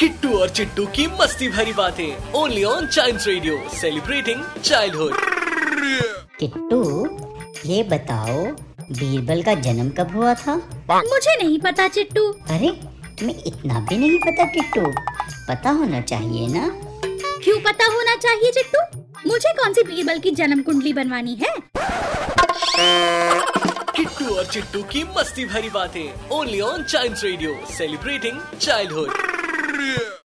किट्टू और चिट्टू की मस्ती भरी बातें। Only on child radio celebrating childhood Kittu ये बताओ बीरबल का जन्म कब हुआ था? मुझे नहीं पता चिट्टू। अरे तुम्हें इतना भी नहीं पता किट्टू। पता होना चाहिए ना? क्यों पता होना चाहिए चिट्टू? मुझे कौन सी बीरबल की जन्म कुंडली बनवानी है? किट्टू और चिट्टू की मस्ती भरी बातें। Only on child radio celebrating childhood Берри!